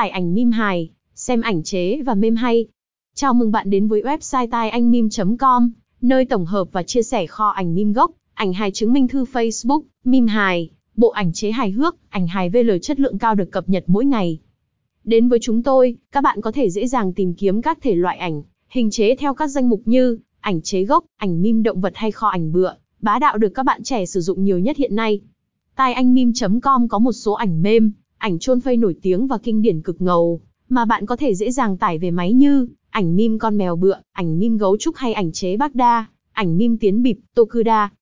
tải ảnh mim hài, xem ảnh chế và meme hay. Chào mừng bạn đến với website taianhmim.com, nơi tổng hợp và chia sẻ kho ảnh mim gốc, ảnh hài chứng minh thư Facebook, meme hài, bộ ảnh chế hài hước, ảnh hài VL chất lượng cao được cập nhật mỗi ngày. Đến với chúng tôi, các bạn có thể dễ dàng tìm kiếm các thể loại ảnh, hình chế theo các danh mục như ảnh chế gốc, ảnh mim động vật hay kho ảnh bựa, bá đạo được các bạn trẻ sử dụng nhiều nhất hiện nay. Taianhmeme.com có một số ảnh meme, ảnh chôn phây nổi tiếng và kinh điển cực ngầu, mà bạn có thể dễ dàng tải về máy như ảnh mim con mèo bựa, ảnh mim gấu trúc hay ảnh chế bác đa, ảnh mim tiến bịp, Tokuda.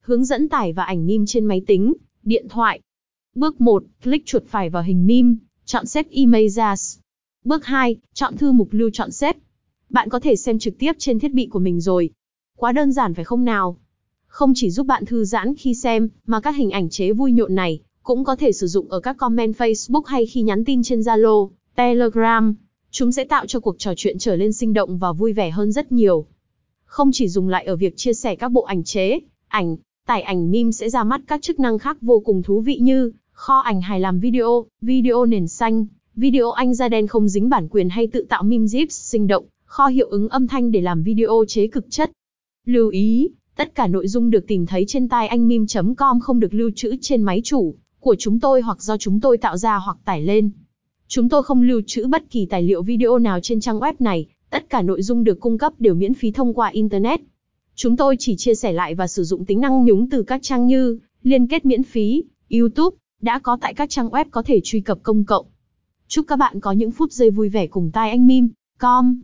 Hướng dẫn tải và ảnh mim trên máy tính, điện thoại. Bước 1, click chuột phải vào hình mim, chọn xếp images. Bước 2, chọn thư mục lưu chọn xếp. Bạn có thể xem trực tiếp trên thiết bị của mình rồi. Quá đơn giản phải không nào? Không chỉ giúp bạn thư giãn khi xem, mà các hình ảnh chế vui nhộn này cũng có thể sử dụng ở các comment Facebook hay khi nhắn tin trên Zalo, Telegram. Chúng sẽ tạo cho cuộc trò chuyện trở lên sinh động và vui vẻ hơn rất nhiều. Không chỉ dùng lại ở việc chia sẻ các bộ ảnh chế, ảnh, tải ảnh meme sẽ ra mắt các chức năng khác vô cùng thú vị như kho ảnh hài làm video, video nền xanh, video anh da đen không dính bản quyền hay tự tạo meme GIFs sinh động, kho hiệu ứng âm thanh để làm video chế cực chất. Lưu ý, tất cả nội dung được tìm thấy trên tai anh meme.com không được lưu trữ trên máy chủ của chúng tôi hoặc do chúng tôi tạo ra hoặc tải lên. Chúng tôi không lưu trữ bất kỳ tài liệu video nào trên trang web này, tất cả nội dung được cung cấp đều miễn phí thông qua Internet. Chúng tôi chỉ chia sẻ lại và sử dụng tính năng nhúng từ các trang như liên kết miễn phí, YouTube, đã có tại các trang web có thể truy cập công cộng. Chúc các bạn có những phút giây vui vẻ cùng tai anh Mim, Com